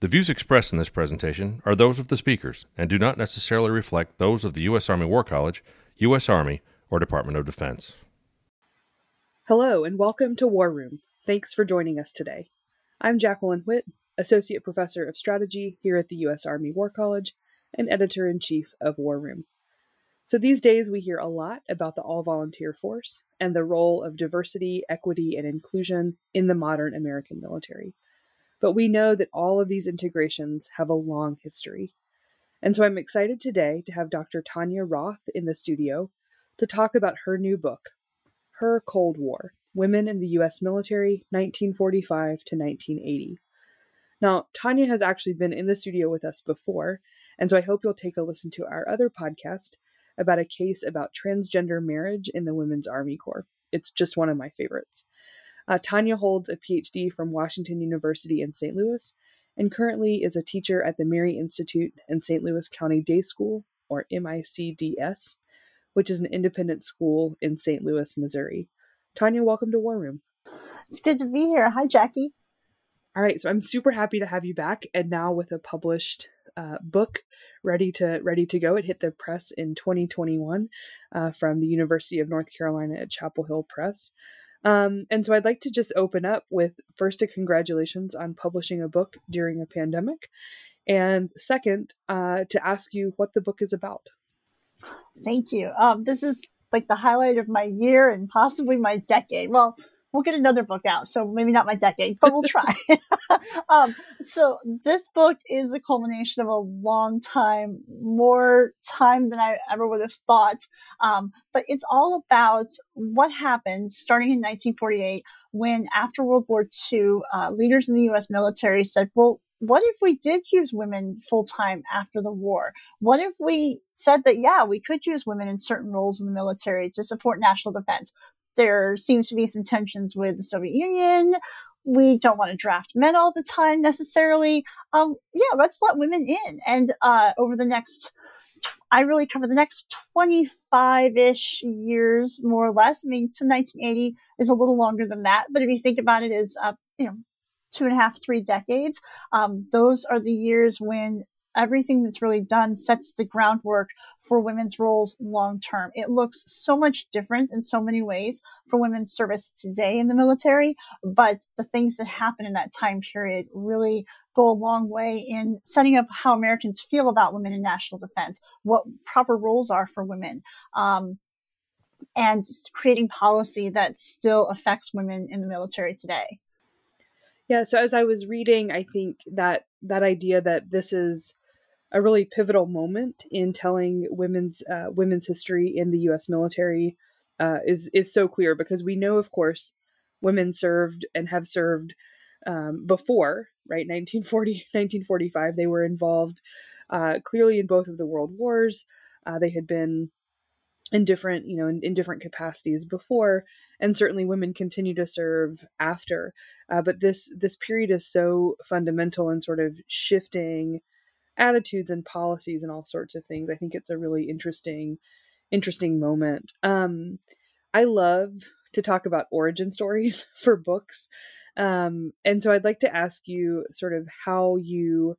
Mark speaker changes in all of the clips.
Speaker 1: The views expressed in this presentation are those of the speakers and do not necessarily reflect those of the U.S. Army War College, U.S. Army, or Department of Defense.
Speaker 2: Hello, and welcome to War Room. Thanks for joining us today. I'm Jacqueline Whitt, Associate Professor of Strategy here at the U.S. Army War College and Editor in Chief of War Room. So these days we hear a lot about the all volunteer force and the role of diversity, equity, and inclusion in the modern American military. But we know that all of these integrations have a long history. And so I'm excited today to have Dr. Tanya Roth in the studio to talk about her new book, Her Cold War Women in the U.S. Military, 1945 to 1980. Now, Tanya has actually been in the studio with us before, and so I hope you'll take a listen to our other podcast about a case about transgender marriage in the Women's Army Corps. It's just one of my favorites. Uh, Tanya holds a PhD from Washington University in St. Louis and currently is a teacher at the Mary Institute and St. Louis County Day School, or MICDS, which is an independent school in St. Louis, Missouri. Tanya, welcome to War Room.
Speaker 3: It's good to be here. Hi, Jackie.
Speaker 2: All right, so I'm super happy to have you back, and now with a published uh, book ready to ready to go. It hit the press in 2021 uh, from the University of North Carolina at Chapel Hill Press. Um, and so I'd like to just open up with first a congratulations on publishing a book during a pandemic, and second, uh, to ask you what the book is about.
Speaker 3: Thank you. Um, this is like the highlight of my year and possibly my decade. Well, we'll get another book out. So maybe not my decade, but we'll try. um, so this book is the culmination of a long time, more time than I ever would have thought. Um, but it's all about what happened starting in 1948 when after World War II, uh, leaders in the U.S. military said, well, what if we did use women full time after the war? What if we said that, yeah, we could use women in certain roles in the military to support national defense? There seems to be some tensions with the Soviet Union. We don't want to draft men all the time necessarily. Um, yeah, let's let women in. And uh, over the next, I really cover the next 25 ish years, more or less. I mean, to 1980 is a little longer than that. But if you think about it as, uh, you know, two and a half, three decades, um, those are the years when everything that's really done sets the groundwork for women's roles long term. It looks so much different in so many ways for women's service today in the military, but the things that happen in that time period really go a long way in setting up how Americans feel about women in national defense, what proper roles are for women. Um, and creating policy that still affects women in the military today.
Speaker 2: Yeah, so as I was reading, I think that that idea that this is a really pivotal moment in telling women's uh, women's history in the U.S. military uh, is is so clear because we know, of course, women served and have served um, before, right? 1940, 1945, they were involved uh, clearly in both of the world wars. Uh, they had been in different, you know, in, in, different capacities before, and certainly women continue to serve after. Uh, but this this period is so fundamental in sort of shifting attitudes and policies and all sorts of things. I think it's a really interesting, interesting moment. Um, I love to talk about origin stories for books. Um, and so I'd like to ask you sort of how you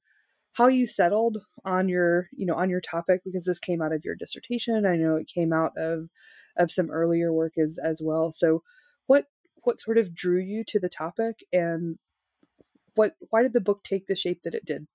Speaker 2: how you settled on your you know on your topic because this came out of your dissertation i know it came out of of some earlier work as as well so what what sort of drew you to the topic and what why did the book take the shape that it did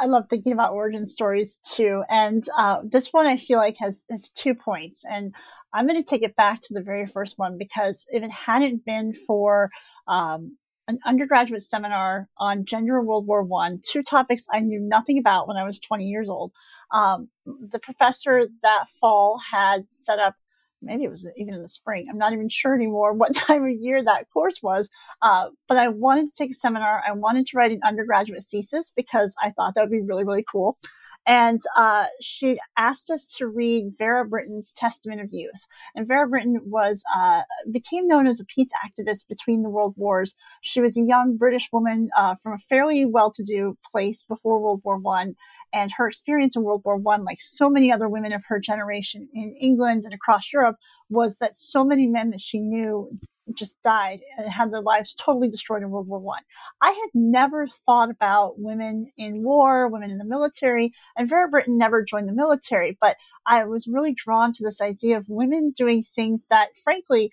Speaker 3: I love thinking about origin stories too. And uh, this one I feel like has, has two points. And I'm going to take it back to the very first one because if it hadn't been for um, an undergraduate seminar on gender in World War One, two topics I knew nothing about when I was 20 years old, um, the professor that fall had set up maybe it was even in the spring. I'm not even sure anymore what time of year that course was. Uh, but I wanted to take a seminar. I wanted to write an undergraduate thesis because I thought that would be really, really cool. And uh, she asked us to read Vera Brittain's Testament of Youth. And Vera Brittain was uh, became known as a peace activist between the world wars. She was a young British woman uh, from a fairly well-to-do place before World War One, and her experience in World War One, like so many other women of her generation in England and across Europe, was that so many men that she knew just died and had their lives totally destroyed in World War One. I. I had never thought about women in war, women in the military, and Vera Brittain never joined the military, but I was really drawn to this idea of women doing things that, frankly,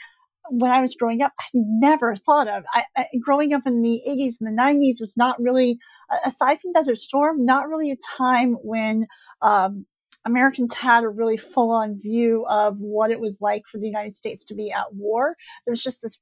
Speaker 3: when I was growing up, I never thought of. I, I, growing up in the 80s and the 90s was not really, aside from Desert Storm, not really a time when um, Americans had a really full on view of what it was like for the United States to be at war. There was just this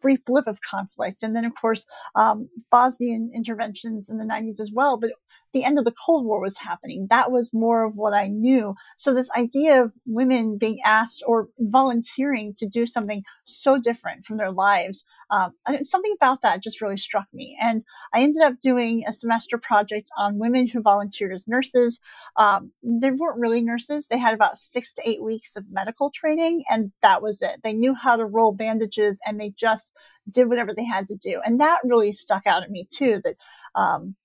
Speaker 3: brief blip of conflict. And then, of course, um, Bosnian interventions in the 90s as well. But the end of the Cold War was happening. That was more of what I knew. So this idea of women being asked or volunteering to do something so different from their lives, um, something about that just really struck me. And I ended up doing a semester project on women who volunteered as nurses. Um, they weren't really nurses. They had about six to eight weeks of medical training, and that was it. They knew how to roll bandages, and they just did whatever they had to do. And that really stuck out at me too. That um,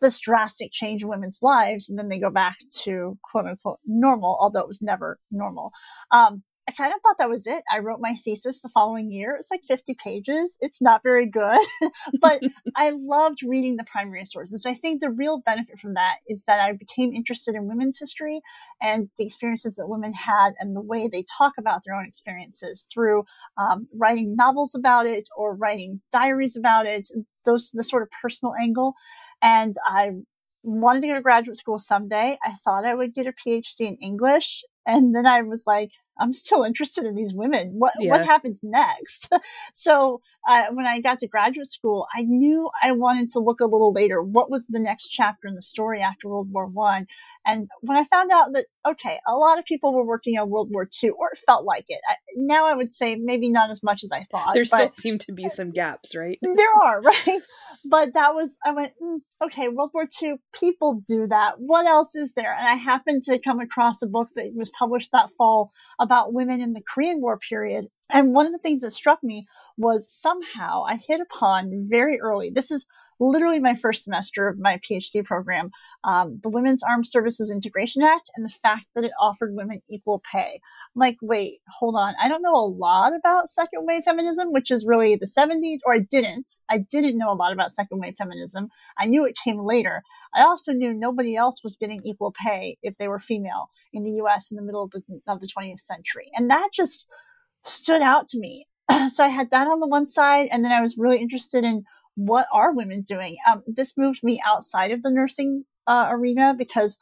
Speaker 3: this drastic change in women's lives and then they go back to quote unquote normal, although it was never normal. Um, I kind of thought that was it. I wrote my thesis the following year. It's like 50 pages. It's not very good, but I loved reading the primary sources. So I think the real benefit from that is that I became interested in women's history and the experiences that women had and the way they talk about their own experiences through um, writing novels about it or writing diaries about it. Those, the sort of personal angle. And I wanted to go to graduate school someday. I thought I would get a PhD in English. And then I was like, I'm still interested in these women. What yeah. what happens next? so uh, when I got to graduate school, I knew I wanted to look a little later. What was the next chapter in the story after World War One? And when I found out that okay, a lot of people were working on World War Two, or it felt like it. I, now I would say maybe not as much as I thought.
Speaker 2: There still seem to be some gaps, right?
Speaker 3: there are, right? But that was I went mm, okay. World War Two, people do that. What else is there? And I happened to come across a book that was published that fall about women in the Korean War period. And one of the things that struck me was somehow I hit upon very early. This is literally my first semester of my PhD program, um, the Women's Armed Services Integration Act and the fact that it offered women equal pay. I'm like, wait, hold on. I don't know a lot about second wave feminism, which is really the 70s, or I didn't. I didn't know a lot about second wave feminism. I knew it came later. I also knew nobody else was getting equal pay if they were female in the US in the middle of the, of the 20th century. And that just stood out to me. so I had that on the one side, and then I was really interested in what are women doing? Um, this moved me outside of the nursing uh, arena because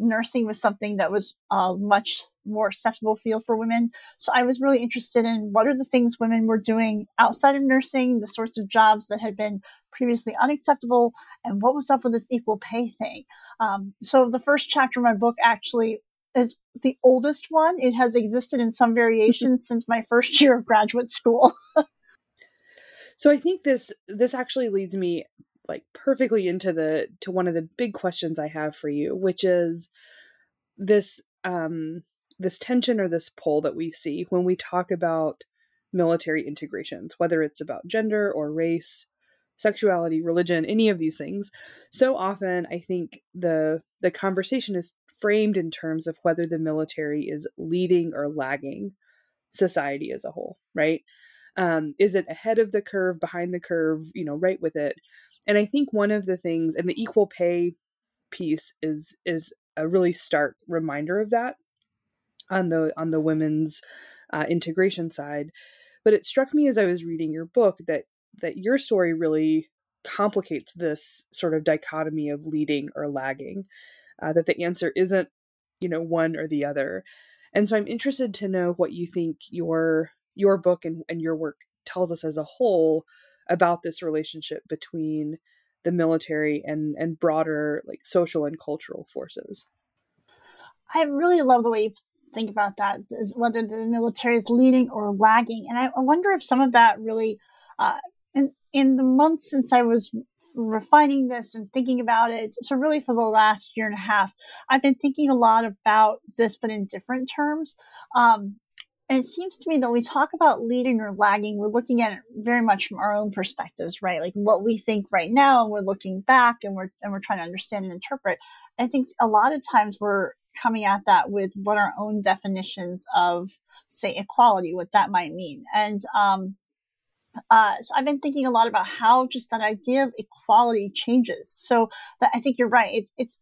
Speaker 3: nursing was something that was uh, much more acceptable field for women. So I was really interested in what are the things women were doing outside of nursing, the sorts of jobs that had been previously unacceptable, and what was up with this equal pay thing. Um, so the first chapter of my book actually is the oldest one. It has existed in some variations since my first year of graduate school.
Speaker 2: So I think this this actually leads me like perfectly into the to one of the big questions I have for you, which is this um this tension or this pull that we see when we talk about military integrations, whether it's about gender or race, sexuality, religion, any of these things. So often I think the the conversation is framed in terms of whether the military is leading or lagging society as a whole, right? Um, is it ahead of the curve, behind the curve, you know, right with it? And I think one of the things, and the equal pay piece is is a really stark reminder of that on the on the women's uh, integration side. But it struck me as I was reading your book that that your story really complicates this sort of dichotomy of leading or lagging. Uh, that the answer isn't, you know, one or the other. And so I'm interested to know what you think your your book and, and your work tells us as a whole about this relationship between the military and and broader like social and cultural forces
Speaker 3: i really love the way you think about that is whether the military is leading or lagging and i wonder if some of that really uh, in the months since I was refining this and thinking about it, so really for the last year and a half, I've been thinking a lot about this, but in different terms. Um, and it seems to me that we talk about leading or lagging, we're looking at it very much from our own perspectives, right? Like what we think right now, and we're looking back and we're and we're trying to understand and interpret. I think a lot of times we're coming at that with what our own definitions of, say, equality, what that might mean. And um, uh, so I've been thinking a lot about how just that idea of equality changes. So that I think you're right. It's it's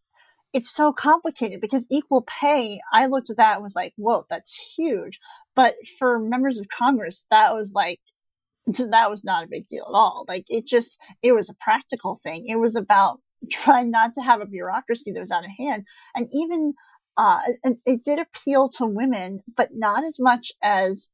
Speaker 3: it's so complicated because equal pay, I looked at that and was like, whoa, that's huge. But for members of Congress, that was like, that was not a big deal at all. Like it just, it was a practical thing. It was about trying not to have a bureaucracy that was out of hand. And even, uh, and it did appeal to women, but not as much as,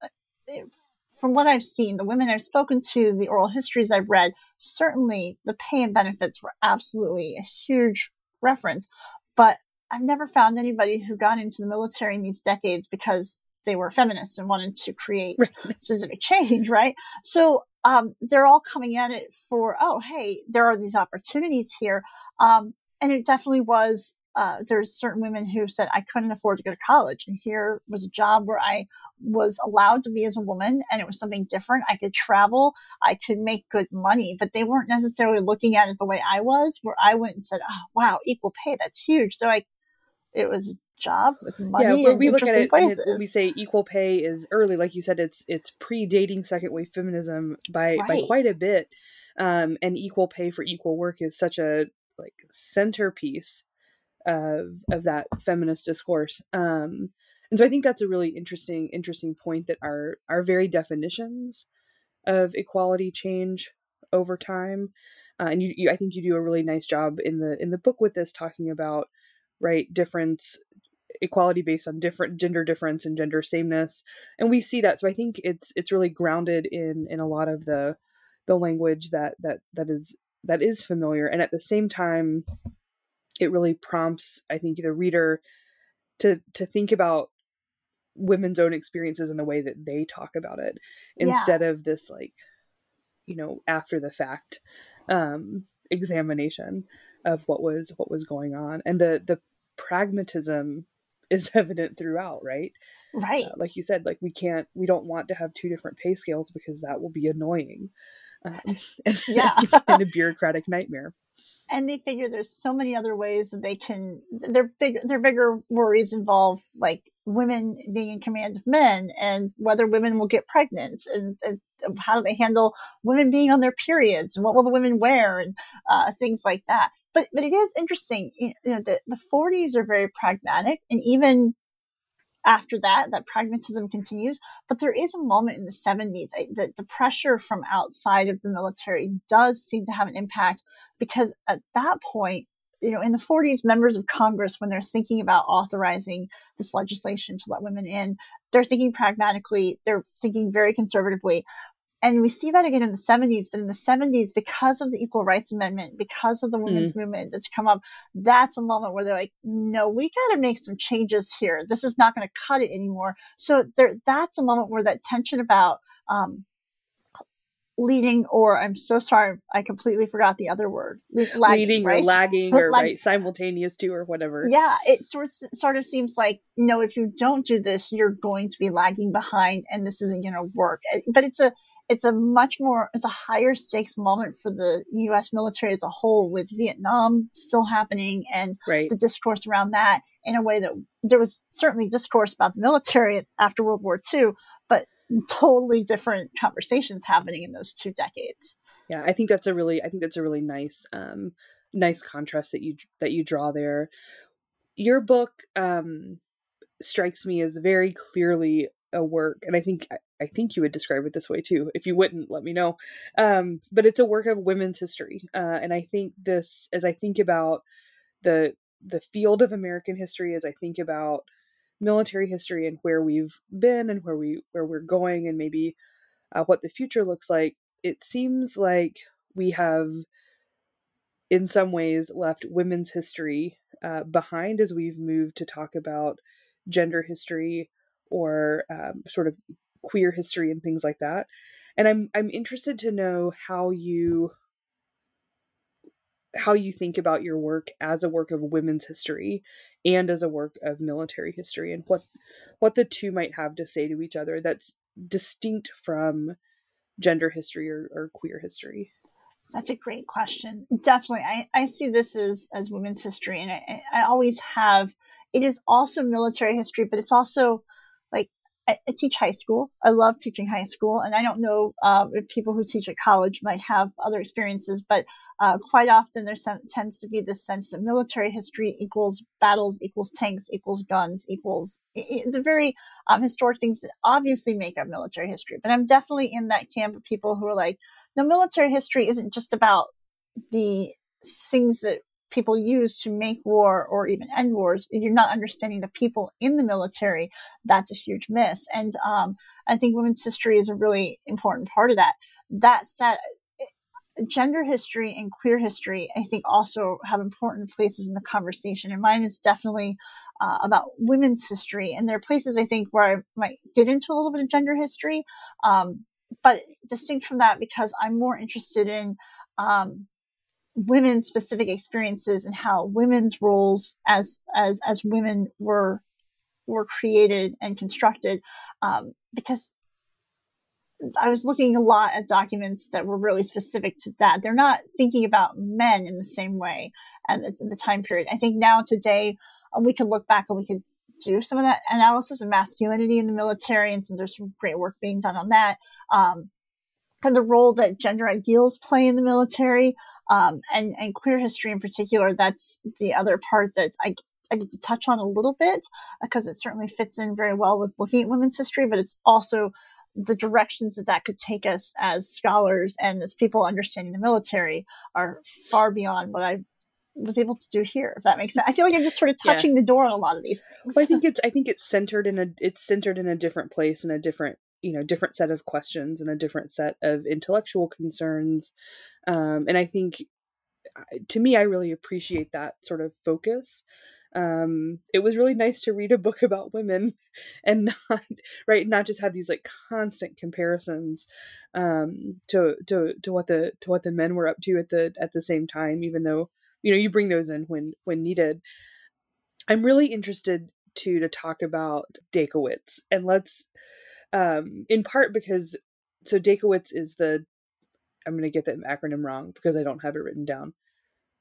Speaker 3: from what I've seen, the women I've spoken to, the oral histories I've read, certainly the pay and benefits were absolutely a huge reference. But I've never found anybody who got into the military in these decades because they were feminist and wanted to create right. specific change, right? So um, they're all coming at it for, oh, hey, there are these opportunities here. Um, and it definitely was, uh, there's certain women who said, I couldn't afford to go to college. And here was a job where I was allowed to be as a woman and it was something different. I could travel, I could make good money, but they weren't necessarily looking at it the way I was, where I went and said, oh, wow, equal pay, that's huge. So I, it was a job with money. Yeah, we look at it,
Speaker 2: we say equal pay is early, like you said, it's it's predating second wave feminism by right. by quite a bit. Um, and equal pay for equal work is such a like centerpiece of of that feminist discourse. Um, and so I think that's a really interesting interesting point that our our very definitions of equality change over time. Uh, and you, you, I think you do a really nice job in the in the book with this, talking about right difference equality based on different gender difference and gender sameness and we see that so i think it's it's really grounded in in a lot of the the language that that that is that is familiar and at the same time it really prompts i think the reader to to think about women's own experiences in the way that they talk about it instead yeah. of this like you know after the fact um examination of what was what was going on and the the pragmatism is evident throughout, right?
Speaker 3: Right. Uh,
Speaker 2: like you said, like we can't, we don't want to have two different pay scales because that will be annoying. Um, and, yeah. and a bureaucratic nightmare.
Speaker 3: And they figure there's so many other ways that they can. Their big, their bigger worries involve like women being in command of men, and whether women will get pregnant, and, and how do they handle women being on their periods, and what will the women wear, and uh, things like that but but it is interesting. You know, the the 40s are very pragmatic, and even after that, that pragmatism continues. But there is a moment in the 70s that the pressure from outside of the military does seem to have an impact because at that point, you know, in the 40s, members of Congress, when they're thinking about authorizing this legislation to let women in, they're thinking pragmatically, they're thinking very conservatively. And we see that again in the 70s, but in the 70s, because of the Equal Rights Amendment, because of the women's mm. movement that's come up, that's a moment where they're like, no, we got to make some changes here. This is not going to cut it anymore. So there, that's a moment where that tension about, um, leading or I'm so sorry, I completely forgot the other word.
Speaker 2: Lagging, leading right? or lagging or right simultaneous to or whatever.
Speaker 3: Yeah, it sort of, sort of seems like no, if you don't do this, you're going to be lagging behind, and this isn't going to work. But it's a it's a much more it's a higher stakes moment for the US military as a whole with Vietnam still happening and right. the discourse around that in a way that there was certainly discourse about the military after World War II, but totally different conversations happening in those two decades.
Speaker 2: Yeah, I think that's a really I think that's a really nice um nice contrast that you that you draw there. Your book um strikes me as very clearly a work and i think i think you would describe it this way too if you wouldn't let me know. Um, but it's a work of women's history uh, and i think this as i think about the the field of american history as i think about military history and where we've been and where we where we're going and maybe uh, what the future looks like it seems like we have in some ways left women's history uh, behind as we've moved to talk about gender history or um, sort of queer history and things like that. and I'm I'm interested to know how you how you think about your work as a work of women's history and as a work of military history and what what the two might have to say to each other that's distinct from gender history or, or queer history.
Speaker 3: That's a great question. Definitely. I, I see this as as women's history and I, I always have it is also military history but it's also I, teach high school. I love teaching high school, and I don't know uh, if people who teach at college might have other experiences, but uh, quite often there tends to be this sense that military history equals battles, equals tanks, equals guns, equals the very um, historic things that obviously make up military history. But I'm definitely in that camp of people who are like, no, military history isn't just about the things that people use to make war or even end wars, you're not understanding the people in the military. That's a huge miss. And um, I think women's history is a really important part of that. That said, gender history and queer history, I think, also have important places in the conversation. And mine is definitely uh, about women's history. And there are places I think where I might get into a little bit of gender history, um, but distinct from that because I'm more interested in um, women's specific experiences and how women's roles as as as women were were created and constructed um, because I was looking a lot at documents that were really specific to that. They're not thinking about men in the same way and it's in the time period. I think now today um, we can look back and we could do some of that analysis of masculinity in the military, and so there's some great work being done on that. Um, and the role that gender ideals play in the military um, and and queer history in particular. That's the other part that I I get to touch on a little bit because it certainly fits in very well with looking at women's history, but it's also the directions that that could take us as scholars and as people understanding the military are far beyond what I was able to do here. If that makes sense, I feel like I'm just sort of touching yeah. the door on a lot of these things.
Speaker 2: Well, I think it's I think it's centered in a it's centered in a different place in a different you know different set of questions and a different set of intellectual concerns. Um, and i think to me i really appreciate that sort of focus. Um, it was really nice to read a book about women and not right not just have these like constant comparisons um, to to to what the to what the men were up to at the at the same time even though you know you bring those in when when needed. I'm really interested to to talk about DACOWITS and let's um, in part because so DACOWITS is the I'm going to get that acronym wrong because I don't have it written down.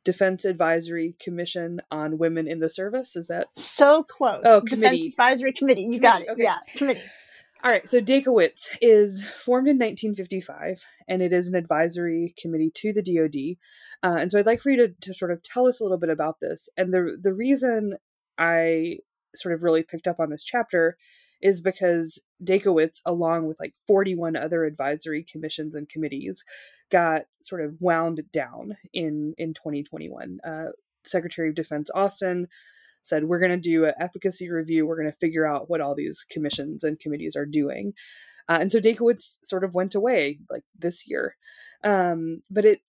Speaker 2: Defense Advisory Commission on Women in the Service. Is that
Speaker 3: so close?
Speaker 2: Oh,
Speaker 3: Defense Advisory Committee. You committee, got it. Okay. Yeah, committee.
Speaker 2: All right. So DACOWITS is formed in 1955, and it is an advisory committee to the DoD. Uh, and so I'd like for you to, to sort of tell us a little bit about this. And the the reason I sort of really picked up on this chapter is because DACOWITS, along with like 41 other advisory commissions and committees, got sort of wound down in in 2021. Uh, Secretary of Defense Austin said, "We're going to do an efficacy review. We're going to figure out what all these commissions and committees are doing." Uh, and so DACOWITS sort of went away like this year, um, but it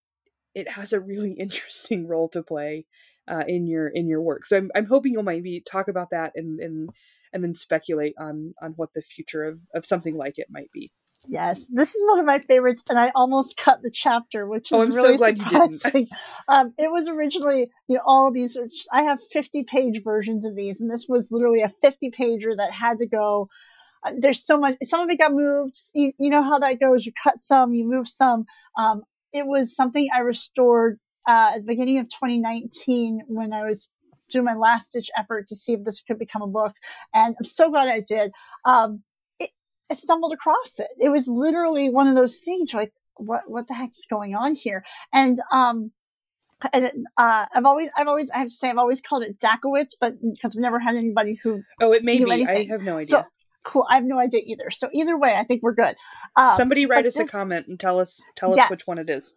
Speaker 2: it has a really interesting role to play uh, in your in your work. So I'm I'm hoping you'll maybe talk about that and and and then speculate on on what the future of of something like it might be.
Speaker 3: Yes, this is one of my favorites, and I almost cut the chapter, which is oh, really so surprising. um, it was originally, you know, all these. Are, I have fifty-page versions of these, and this was literally a fifty-pager that had to go. Uh, there's so much. Some of it got moved. You, you know how that goes. You cut some, you move some. Um, it was something I restored uh, at the beginning of 2019 when I was doing my last ditch effort to see if this could become a book. And I'm so glad I did. Um, it, I stumbled across it. It was literally one of those things like, what, what the heck's going on here? And, um, and uh, I've always, I've always, I have to say, I've always called it DACOWITS, but because I've never had anybody who.
Speaker 2: Oh, it may be. Anything. I have no idea.
Speaker 3: So, cool. I have no idea either. So either way, I think we're good.
Speaker 2: Um, Somebody write us this, a comment and tell us, tell us yes. which one it is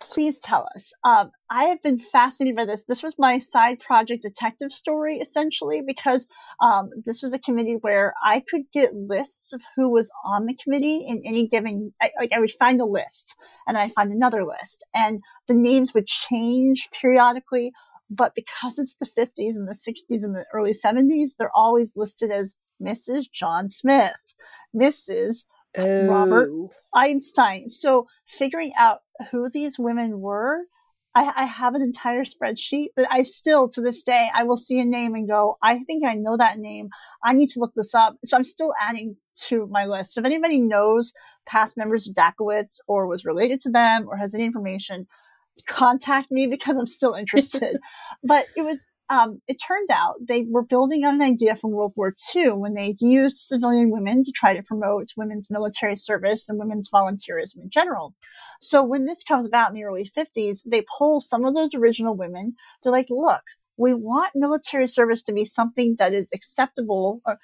Speaker 3: please tell us. Um, I have been fascinated by this. This was my side project detective story, essentially, because um, this was a committee where I could get lists of who was on the committee in any given. I, like I would find a list, and I'd find another list, and the names would change periodically. But because it's the 50s and the 60s and the early 70s, they're always listed as Mrs. John Smith, Mrs
Speaker 2: oh.
Speaker 3: Robert Einstein. So figuring out who these women were, I, I, have an entire spreadsheet but I still to this day I will see a name and go, I think I know that name. I need to look this up. So I'm still adding to my list. So if anybody knows past members of DACOWITS or was related to them or has any information, contact me because I'm still interested. but it was um, it turned out they were building on an idea from World War II when they used civilian women to try to promote women's military service and women's volunteerism in general. So when this comes about in the early 50s, they pull some of those original women. They're like, look, we want military service to be something that is acceptable or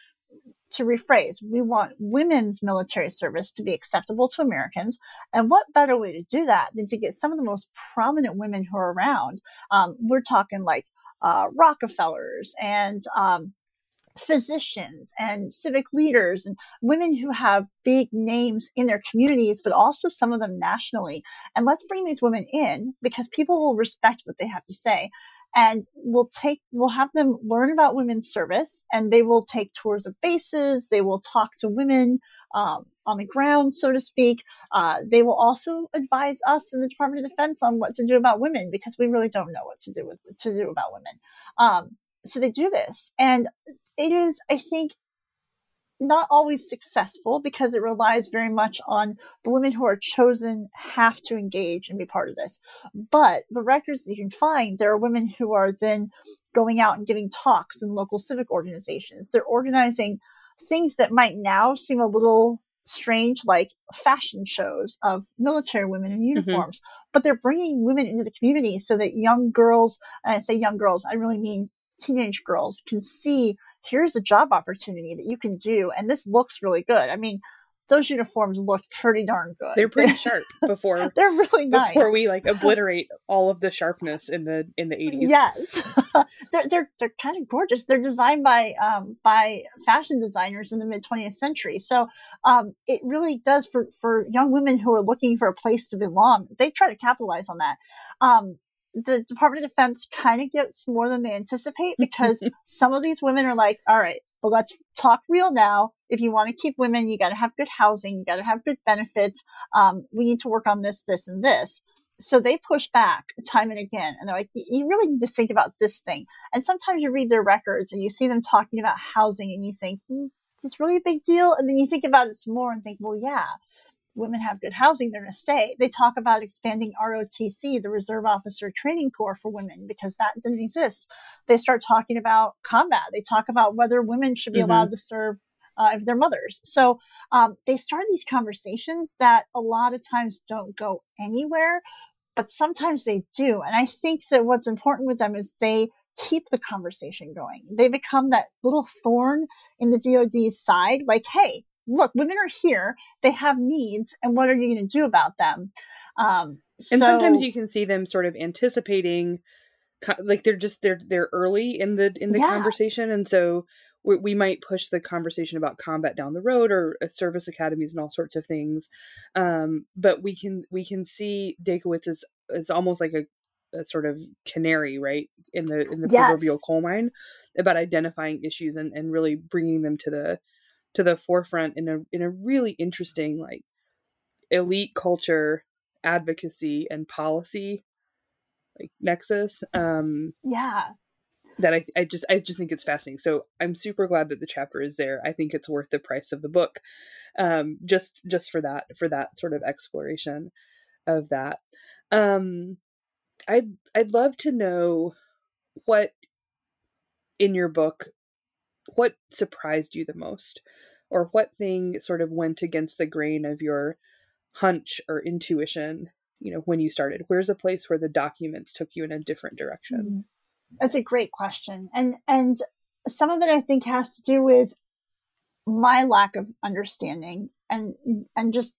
Speaker 3: to rephrase, we want women's military service to be acceptable to Americans. And what better way to do that than to get some of the most prominent women who are around? Um, we're talking like uh, Rockefellers and um, physicians and civic leaders and women who have big names in their communities, but also some of them nationally. And let's bring these women in because people will respect what they have to say. And we'll take, we'll have them learn about women's service and they will take tours of bases. They will talk to women, um, on the ground, so to speak. Uh, they will also advise us in the Department of Defense on what to do about women because we really don't know what to do with to do about women. Um, so they do this, and it is, I think, not always successful because it relies very much on the women who are chosen have to engage and be part of this. But the records that you can find, there are women who are then going out and giving talks in local civic organizations. They're organizing things that might now seem a little strange like fashion shows of military women in mm-hmm. uniforms mm-hmm. but they're bringing women into the community so that young girls and i say young girls i really mean teenage girls can see here's a job opportunity that you can do and this looks really good i mean those uniforms look pretty darn good.
Speaker 2: They're pretty sharp before
Speaker 3: they're really nice.
Speaker 2: Before we like obliterate all of the sharpness in the in the eighties.
Speaker 3: Yes, they're they're they're kind of gorgeous. They're designed by um by fashion designers in the mid twentieth century. So um it really does for for young women who are looking for a place to belong. They try to capitalize on that. Um, the Department of Defense kind of gets more than they anticipate because some of these women are like, all right, well, let's talk real now. If you want to keep women, you got to have good housing, you got to have good benefits. Um, we need to work on this, this, and this. So they push back time and again. And they're like, you really need to think about this thing. And sometimes you read their records and you see them talking about housing and you think, hmm, is this really a big deal? And then you think about it some more and think, well, yeah, women have good housing, they're going to stay. They talk about expanding ROTC, the Reserve Officer Training Corps for women, because that didn't exist. They start talking about combat. They talk about whether women should be mm-hmm. allowed to serve uh, if they're mothers. So um, they start these conversations that a lot of times don't go anywhere, but sometimes they do. And I think that what's important with them is they keep the conversation going. They become that little thorn in the DoD's side, like, hey, look, women are here. They have needs, and what are you going to do about them? Um,
Speaker 2: so, and sometimes you can see them sort of anticipating, like they're just they're they're early in the in the yeah. conversation, and so we, we, might push the conversation about combat down the road or uh, service academies and all sorts of things. Um, but we can we can see DACOWITS is is almost like a, a sort of canary, right in the in the yes. proverbial coal mine about identifying issues and and really bringing them to the to the forefront in a in a really interesting like elite culture advocacy and policy like nexus um
Speaker 3: yeah.
Speaker 2: that I, I just i just think it's fascinating. So i'm super glad that the chapter is there. I think it's worth the price of the book um just just for that for that sort of exploration of that. Um i'd i'd love to know what in your book what surprised you the most or what thing sort of went against the grain of your hunch or intuition you know when you started where's a place where the documents took you in a different direction mm-hmm.
Speaker 3: that's a great question and and some of it i think has to do with my lack of understanding and and just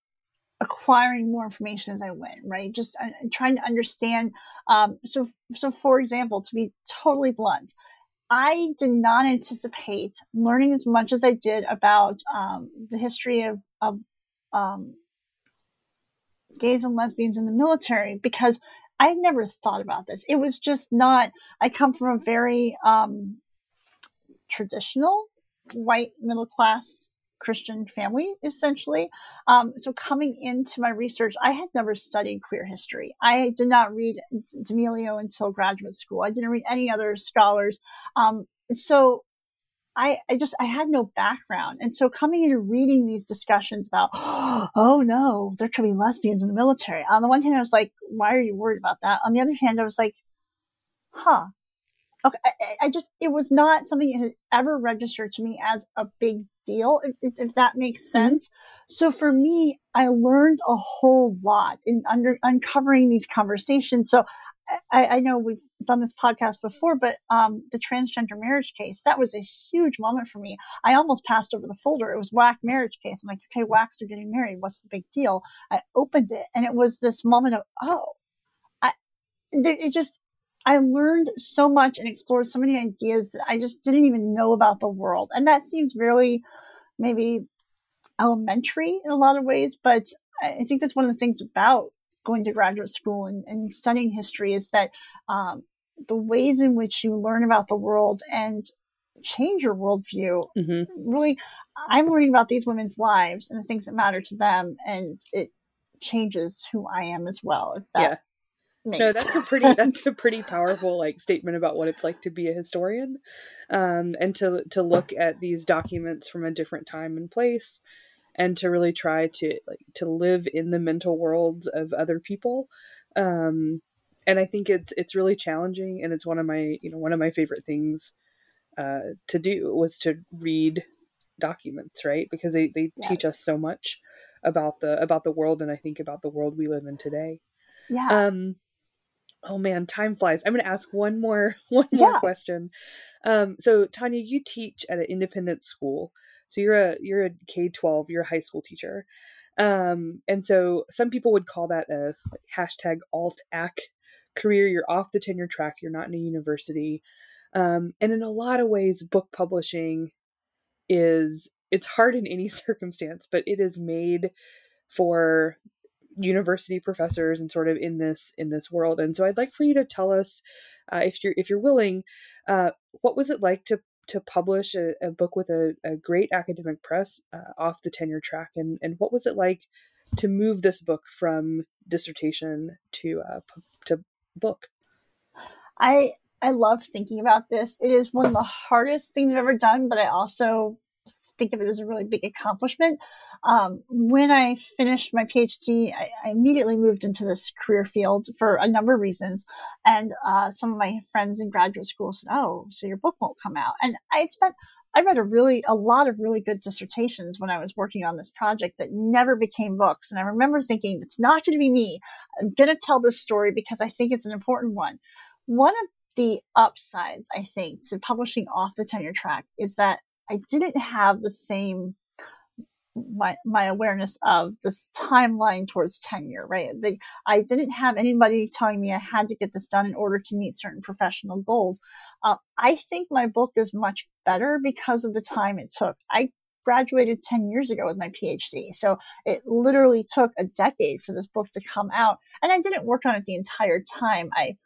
Speaker 3: acquiring more information as I went, right? Just uh, trying to understand. Um, so, so for example, to be totally blunt, I did not anticipate learning as much as I did about um, the history of, of um, gays and lesbians in the military because I never thought about this. It was just not, I come from a very um, traditional white middle class Christian family, essentially. Um, so coming into my research, I had never studied queer history. I did not read D'Emilio until graduate school. I didn't read any other scholars. Um, so I, I just, I had no background. And so coming in and reading these discussions about, oh no, there could be lesbians in the military. On the one hand, I was like, why are you worried about that? On the other hand, I was like, huh. Okay. I, I just, it was not something that had ever registered to me as a big deal, if, if that makes mm-hmm. sense. Mm-hmm. So for me, I learned a whole lot in under uncovering these conversations. So I, I, know we've done this podcast before, but um, the transgender marriage case, that was a huge moment for me. I almost passed over the folder. It was WAC marriage case. I'm like, okay, WACs are getting married. What's the big deal? I opened it and it was this moment of, oh, I, it just, I learned so much and explored so many ideas that I just didn't even know about the world. And that seems really maybe elementary in a lot of ways, but I think that's one of the things about going to graduate school and, and studying history is that um, the ways in which you learn about the world and change your worldview mm-hmm. really i'm learning about these women's lives and the things that matter to them and it changes who i am as well if that yeah
Speaker 2: no that's sense. a pretty that's a pretty powerful like statement about what it's like to be a historian um, and to to look at these documents from a different time and place and to really try to like to live in the mental world of other people um and i think it's it's really challenging and it's one of my you know one of my favorite things uh to do was to read documents right because they they yes. teach us so much about the about the world and i think about the world we live in today
Speaker 3: yeah
Speaker 2: um oh man time flies i'm going to ask one more one more yeah. question um so tanya you teach at an independent school so you're a you're a K twelve, you're a high school teacher, um, and so some people would call that a hashtag alt ac career. You're off the tenure track. You're not in a university, um, and in a lot of ways, book publishing is it's hard in any circumstance, but it is made for university professors and sort of in this in this world. And so i'd like for you to tell us uh, if you're if you're willing uh, what was it like to to publish a, a book with a, a, great academic press uh, off the tenure track? And, and what was it like to move this book from dissertation to uh, to book?
Speaker 3: I i love thinking about this. It is one of the hardest things i've ever done but i also think of it as a really big accomplishment. Um, when I finished my PhD, I, I, immediately moved into this career field for a number of reasons. And uh, some of my friends in graduate school said, "Oh, so your book won't come out?" And I spent I read a really a lot of really good dissertations when I was working on this project that never became books. And I remember thinking, it's not going to be me. I'm going to tell this story because I think it's an important one. One of the upsides, I think, to publishing off the tenure track is that I didn't have the same my my awareness of this timeline towards tenure, right? The, I didn't have anybody telling me I had to get this done in order to meet certain professional goals. Uh, I think my book is much better because of the time it took. I graduated 10 years ago with my PhD. So it literally took a decade for this book to come out. And I didn't work on it the entire time. I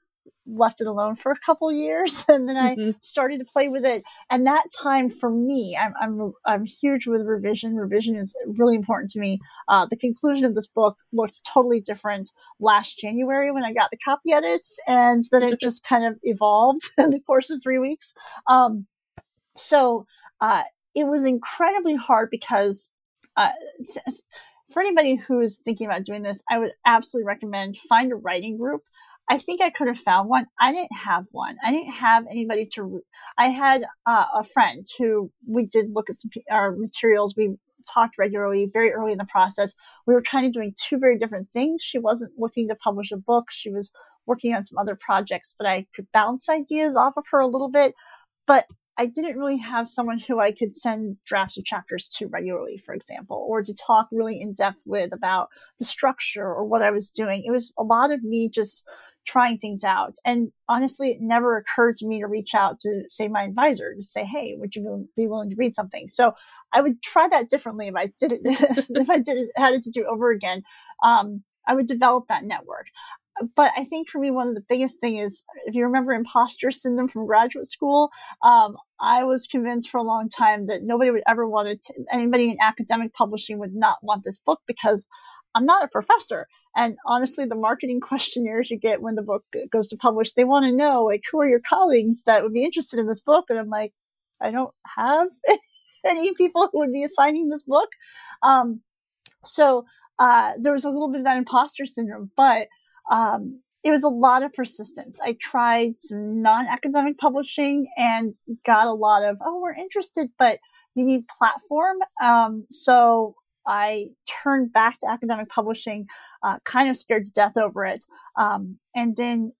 Speaker 3: left it alone for a couple years and then I mm-hmm. started to play with it. And that time for me, I'm, I'm, I'm huge with revision. Revision is really important to me. Uh, the conclusion of this book looked totally different last January when I got the copy edits and then it just kind of evolved in the course of three weeks. Um, so, uh, it was incredibly hard because, uh, th- for anybody who is thinking about doing this, I would absolutely recommend find a writing group. I think I could have found one. I didn't have one. I didn't have anybody to. I had uh, a friend who we did look at some our materials. We talked regularly very early in the process. We were kind of doing two very different things. She wasn't looking to publish a book. She was working on some other projects, but I could bounce ideas off of her a little bit. But I didn't really have someone who I could send drafts of chapters to regularly, for example, or to talk really in depth with about the structure or what I was doing. It was a lot of me just trying things out. And honestly, it never occurred to me to reach out to say my advisor to say, Hey, would you be willing to read something? So I would try that differently if I did it, if I did it, had it to do over again. Um, I would develop that network. but I think for me, one of the biggest thing is if you remember imposter syndrome from graduate school, um, I was convinced for a long time that nobody would ever want to, anybody in academic publishing would not want this book because I'm not a professor. And honestly, the marketing questionnaires you get when the book goes to publish, they want to know, like, who are your colleagues that would be interested in this book? And I'm like, I don't have any people who would be assigning this book. Um, so uh, there was a little bit of that imposter syndrome, but um, it was a lot of persistence. I tried some non-academic publishing and got a lot of, oh, we're interested, but you need platform. Um, so I turned back to academic publishing, uh, kind of scared to death over it. Um, and then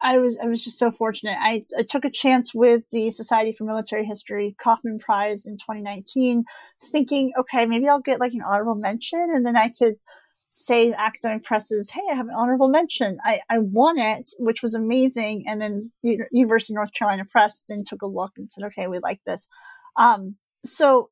Speaker 3: I was I was just so fortunate. I, I took a chance with the Society for Military History Coffman Prize in 2019, thinking, okay, maybe I'll get like an honorable mention, and then I could say academic presses, hey, I have an honorable mention. I, I won it, which was amazing. And then University of North Carolina Press then took a look and said, okay, we like this. Um, so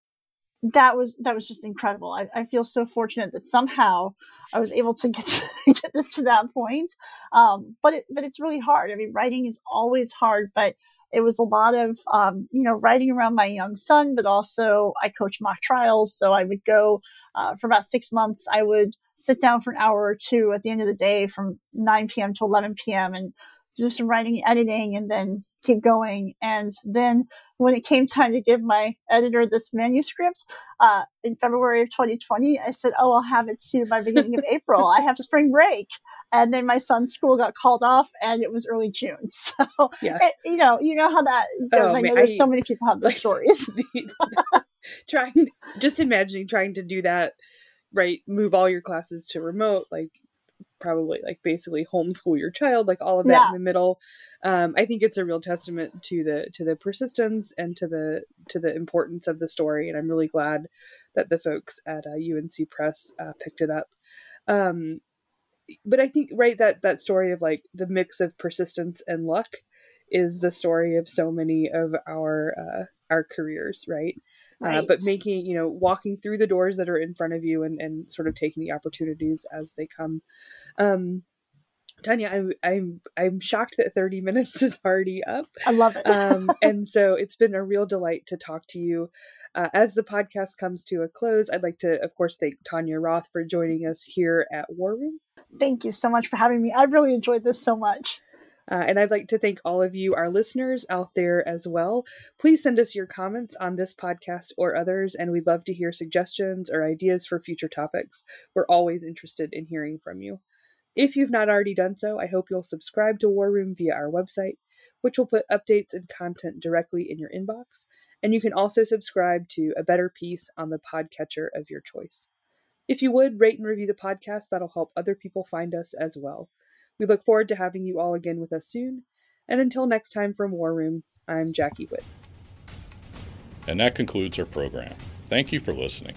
Speaker 3: that was that was just incredible. I, I, feel so fortunate that somehow I was able to get get this to that point. Um, but it, but it's really hard. I mean, writing is always hard, but it was a lot of um, you know writing around my young son, but also I coach mock trials, so I would go uh, for about six months. I would sit down for an hour or two at the end of the day from 9 p.m. to 11 p.m. and just writing, editing, and then keep going. And then when it came time to give my editor this manuscript uh, in February of 2020, I said, "Oh, I'll have it to you by beginning of April. I have spring break." And then my son's school got called off, and it was early June. So, yeah. it, you know, you know how that goes. Oh, I know man, there's I, so many people have those like, stories.
Speaker 2: trying, just imagining trying to do that, right? Move all your classes to remote, like probably like basically homeschool your child like all of that yeah. in the middle um, i think it's a real testament to the to the persistence and to the to the importance of the story and i'm really glad that the folks at uh, unc press uh, picked it up. Um, but i think right that that story of like the mix of persistence and luck is the story of so many of our uh, our careers right? Right. Uh, but making you know walking through the doors that are in front of you and, and sort of taking the opportunities as they come. Um, Tanya, I'm I'm I'm shocked that 30 minutes is already up.
Speaker 3: I love it.
Speaker 2: um, and so it's been a real delight to talk to you. Uh, as the podcast comes to a close, I'd like to, of course, thank Tanya Roth for joining us here at War Room.
Speaker 3: Thank you so much for having me. I've really enjoyed this so much.
Speaker 2: Uh, and I'd like to thank all of you, our listeners out there as well. Please send us your comments on this podcast or others, and we'd love to hear suggestions or ideas for future topics. We're always interested in hearing from you. If you've not already done so, I hope you'll subscribe to War Room via our website, which will put updates and content directly in your inbox. And you can also subscribe to A Better Peace on the podcatcher of your choice. If you would, rate and review the podcast, that'll help other people find us as well. We look forward to having you all again with us soon. And until next time from War Room, I'm Jackie Whitt.
Speaker 4: And that concludes our program. Thank you for listening.